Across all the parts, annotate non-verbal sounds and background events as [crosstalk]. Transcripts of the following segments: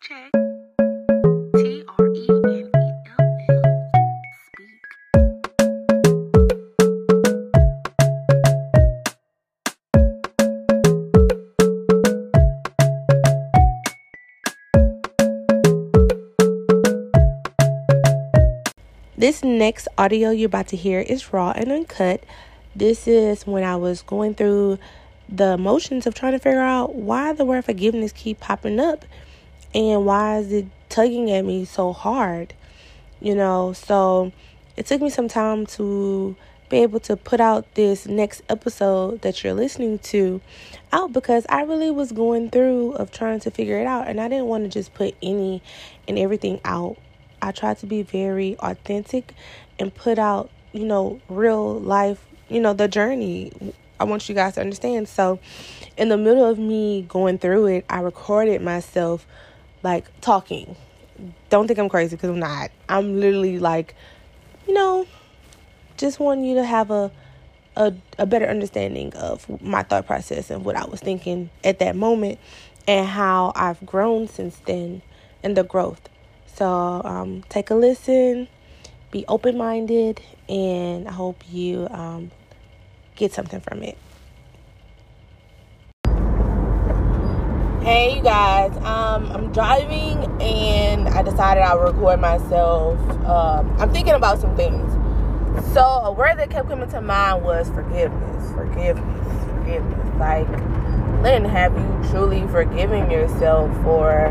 check. T R N L L. Speak. This next audio you're about to hear is raw and uncut. This is when I was going through the emotions of trying to figure out why the word forgiveness keep popping up and why is it tugging at me so hard. You know, so it took me some time to be able to put out this next episode that you're listening to out because I really was going through of trying to figure it out and I didn't want to just put any and everything out I tried to be very authentic and put out, you know, real life, you know, the journey. I want you guys to understand. So, in the middle of me going through it, I recorded myself like talking. Don't think I'm crazy because I'm not. I'm literally like, you know, just want you to have a, a a better understanding of my thought process and what I was thinking at that moment and how I've grown since then and the growth. So um, take a listen, be open minded, and I hope you um, get something from it. Hey, you guys, um, I'm driving and I decided I'll record myself. Um, I'm thinking about some things. So, a word that kept coming to mind was forgiveness, forgiveness, forgiveness. Like, Lynn, have you truly forgiven yourself for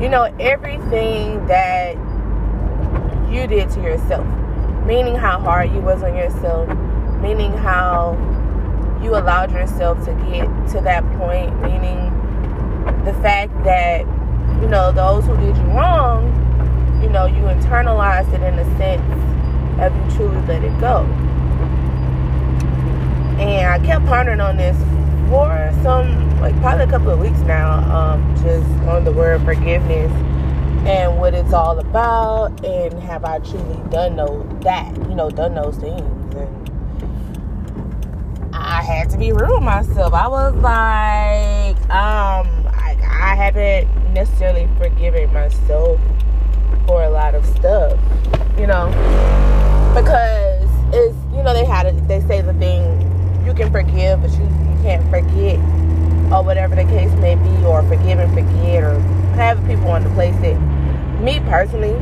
you know, everything that you did to yourself. Meaning how hard you was on yourself. Meaning how you allowed yourself to get to that point. Meaning the fact that, you know, those who did you wrong, you know, you internalized it in a sense of you truly let it go. And I kept pondering on this for some like probably a couple of weeks now um, just on the word forgiveness and what it's all about and have i truly done know that you know done those things and i had to be real with myself i was like um i, haven't necessarily forgiven myself for a lot of stuff you know? Because it's you know they had a, they say the thing you can forgive but you can't forget or whatever the case may be or forgive and forget or having people want to place it. Me personally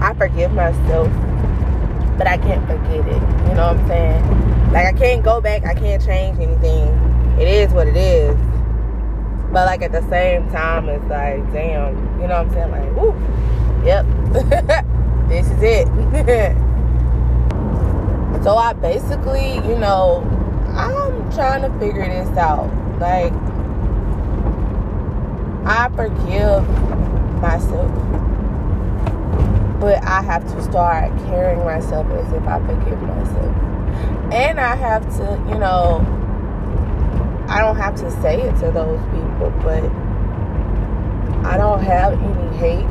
i forgive myself but i can't forget it you know what i'm saying? Like i can't go back i can't change anything. It is what it is but like at the same time it's like damn you know what i'm saying like whoo yep [laughs] this is it [laughs] so i basically you know I'm trying to figure this out. Like, I forgive myself, but I have to start carrying myself as if I forgive myself. And I have to, you know, I don't have to say it to those people, but I don't have any hate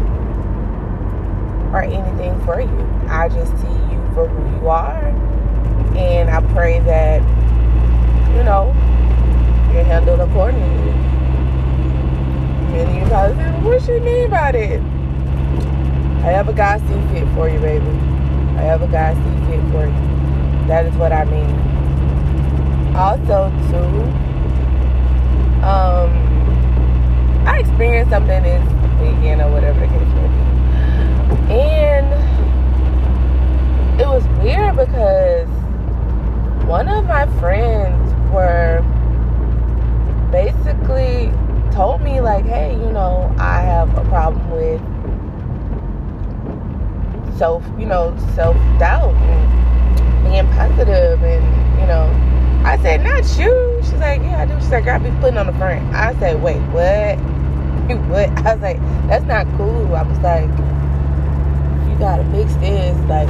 or anything for you. I just see you for who you are. And I pray that you know, you're handled accordingly. And you probably say, what she mean by that? I have a God see fit for you, baby. I have a God see fit for you. That is what I mean. Also, too, um, I experienced something this weekend or whatever the case may be. And it was weird because one of my friends were basically told me like, hey, you know, I have a problem with self, you know, self doubt and being positive and, you know, I said, not you. She's like, yeah, I do. She's like, I be putting on the front. I said, wait, what? [laughs] You what? I was like, that's not cool. I was like, you gotta fix this. Like,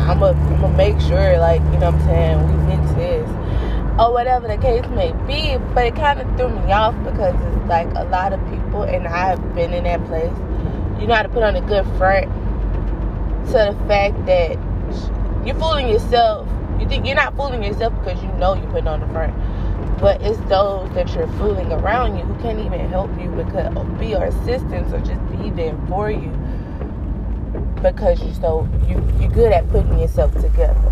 I'm gonna make sure, like, you know what I'm saying, we fix this or whatever the case may be. But it kind of threw me off because it's like a lot of people, and I've been in that place. You know how to put on a good front to the fact that you're fooling yourself. You think you're not fooling yourself because you know you're putting on the front, but it's those that you're fooling around you who can't even help you because be your assistants or just be there for you because you're so you you're good at putting yourself together.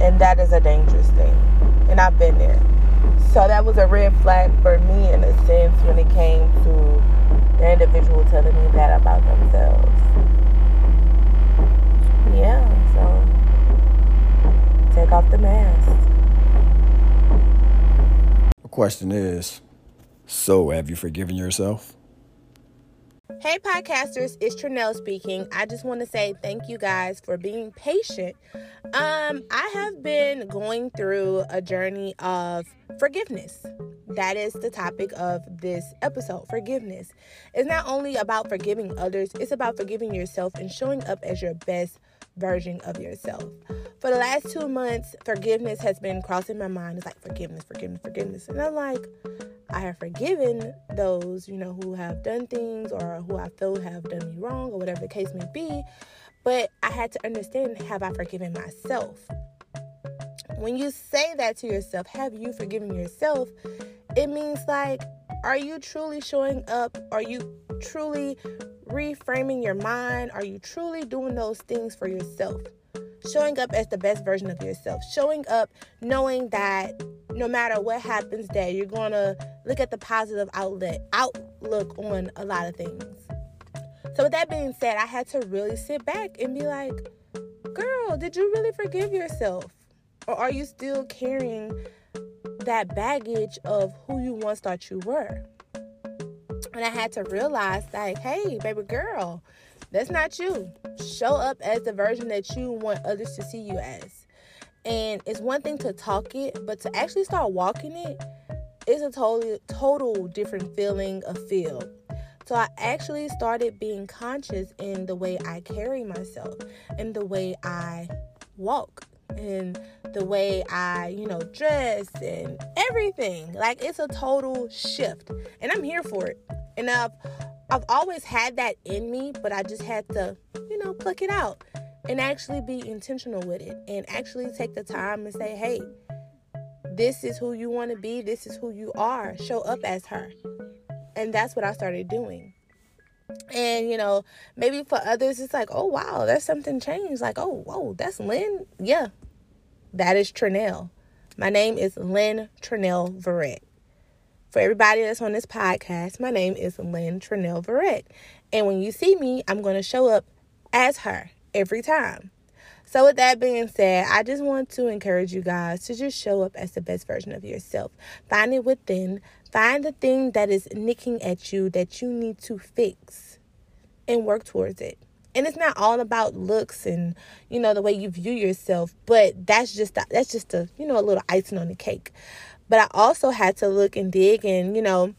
And that is a dangerous thing. And i've been there. So that was a red flag for me in a sense when it came to the individual telling me that about themselves yeah so take off the mask The question is so have you forgiven yourself? Hey, podcasters, it's Trinell speaking. I just want to say thank you guys for being patient. Um, I have been going through a journey of forgiveness. That is the topic of this episode forgiveness. It's not only about forgiving others, it's about forgiving yourself and showing up as your best version of yourself. For the last two months, forgiveness has been crossing my mind. It's like forgiveness, forgiveness, forgiveness. And I'm like, I have forgiven those, you know, who have done things or who I feel have done me wrong or whatever the case may be. But I had to understand have I forgiven myself? When you say that to yourself, have you forgiven yourself? It means like, are you truly showing up? Are you truly reframing your mind? Are you truly doing those things for yourself? Showing up as the best version of yourself. Showing up knowing that no matter what happens that you're going to look at the positive outlet outlook on a lot of things. So with that being said, I had to really sit back and be like, "Girl, did you really forgive yourself? Or are you still carrying that baggage of who you once thought you were?" And I had to realize like, "Hey, baby girl, that's not you. Show up as the version that you want others to see you as." And it's one thing to talk it, but to actually start walking it is a totally total different feeling of feel. So I actually started being conscious in the way I carry myself, in the way I walk, and the way I, you know, dress and everything. Like it's a total shift. And I'm here for it. And I've I've always had that in me, but I just had to, you know, pluck it out and actually be intentional with it and actually take the time and say, hey, this is who you want to be, this is who you are. Show up as her. And that's what I started doing. And you know, maybe for others, it's like, oh wow, that's something changed. Like, oh, whoa, that's Lynn. Yeah, that is Trinell. My name is Lynn Trinell Verrett. For everybody that's on this podcast, my name is Lynn Trinell Verrett. And when you see me, I'm going to show up as her every time. So, with that being said, I just want to encourage you guys to just show up as the best version of yourself. Find it within, find the thing that is nicking at you that you need to fix and work towards it. And it's not all about looks and you know the way you view yourself, but that's just that's just a you know a little icing on the cake. But I also had to look and dig and you know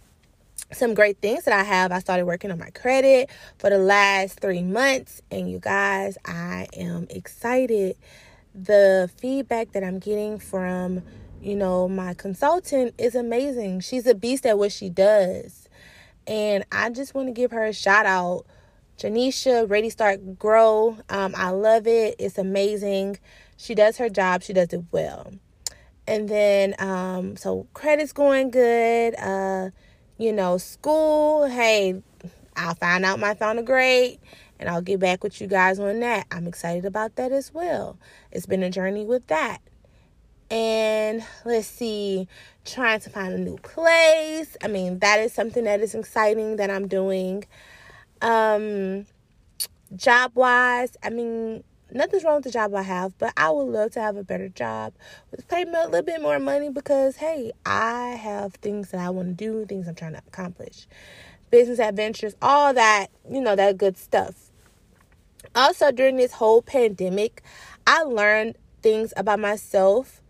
some great things that I have. I started working on my credit for the last three months, and you guys, I am excited. The feedback that I'm getting from, you know, my consultant is amazing. She's a beast at what she does, and I just want to give her a shout out. Janisha, Ready Start Grow. Um, I love it. It's amazing. She does her job. She does it well. And then, um, so credit's going good. Uh, you know, school, hey, I'll find out my final grade and I'll get back with you guys on that. I'm excited about that as well. It's been a journey with that. And let's see, trying to find a new place. I mean, that is something that is exciting that I'm doing. Um job wise, I mean, nothing's wrong with the job I have, but I would love to have a better job with pay me a little bit more money because hey, I have things that I want to do, things I'm trying to accomplish, business adventures, all that, you know, that good stuff. Also, during this whole pandemic, I learned things about myself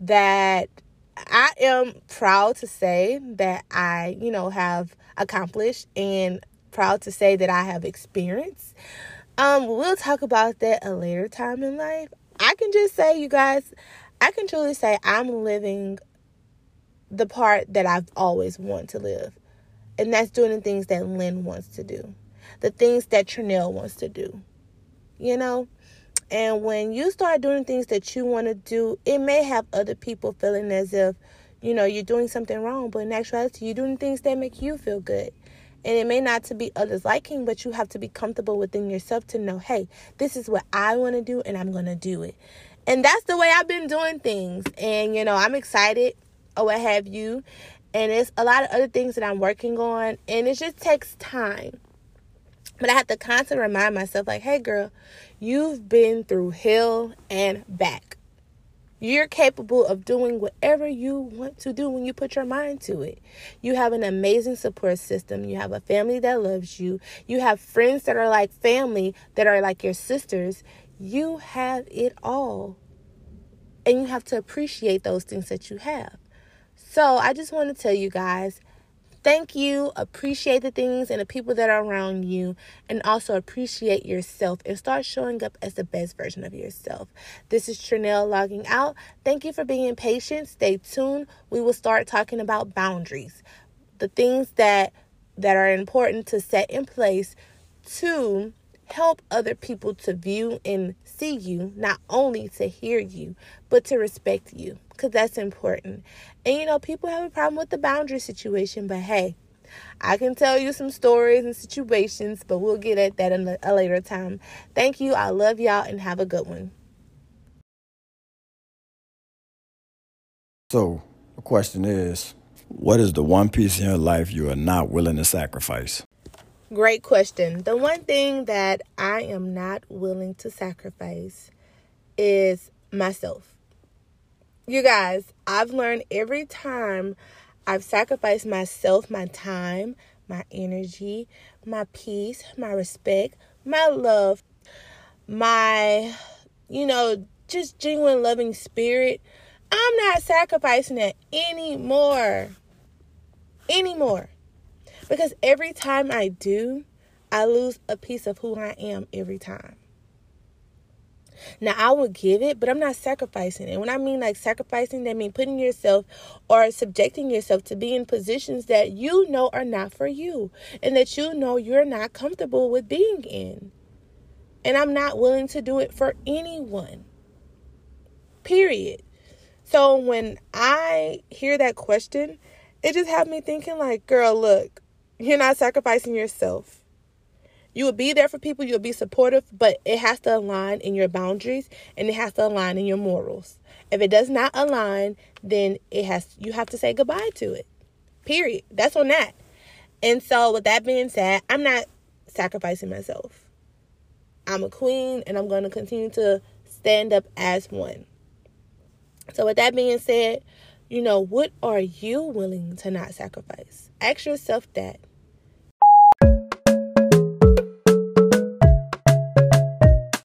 that I am proud to say that I, you know, have accomplished and proud to say that I have experienced. Um, we'll talk about that a later time in life. I can just say, you guys, I can truly say I'm living the part that I've always wanted to live. And that's doing the things that Lynn wants to do. The things that Trinell wants to do. You know? And when you start doing things that you want to do, it may have other people feeling as if, you know, you're doing something wrong, but in actuality, you're doing things that make you feel good. And it may not to be others liking, but you have to be comfortable within yourself to know, hey, this is what I want to do and I'm going to do it. And that's the way I've been doing things. And, you know, I'm excited oh, or what have you. And it's a lot of other things that I'm working on. And it just takes time. But I have to constantly remind myself, like, hey, girl, you've been through hell and back. You're capable of doing whatever you want to do when you put your mind to it. You have an amazing support system. You have a family that loves you. You have friends that are like family, that are like your sisters. You have it all. And you have to appreciate those things that you have. So I just want to tell you guys thank you, appreciate the things and the people that are around you, and also appreciate yourself and start showing up as the best version of yourself. This is Trinell logging out. Thank you for being patient. Stay tuned. We will start talking about boundaries, the things that that are important to set in place to help other people to view and see you, not only to hear you, but to respect you, because that's important. And you know, people have a problem with the boundary situation, but hey, I can tell you some stories and situations, but we'll get at that in a later time. Thank you. I love y'all and have a good one. So, the question is what is the one piece in your life you are not willing to sacrifice? Great question. The one thing that I am not willing to sacrifice is myself. You guys, I've learned every time I've sacrificed myself, my time, my energy, my peace, my respect, my love, my, you know, just genuine loving spirit. I'm not sacrificing it anymore. Anymore. Because every time I do, I lose a piece of who I am every time. Now I will give it, but I'm not sacrificing it. When I mean like sacrificing, that mean putting yourself or subjecting yourself to be in positions that you know are not for you and that you know you're not comfortable with being in. And I'm not willing to do it for anyone. Period. So when I hear that question, it just had me thinking like, girl, look, you're not sacrificing yourself. You will be there for people, you'll be supportive, but it has to align in your boundaries and it has to align in your morals. If it does not align, then it has you have to say goodbye to it. Period. That's on that. And so with that being said, I'm not sacrificing myself. I'm a queen and I'm going to continue to stand up as one. So with that being said, you know, what are you willing to not sacrifice? Ask yourself that.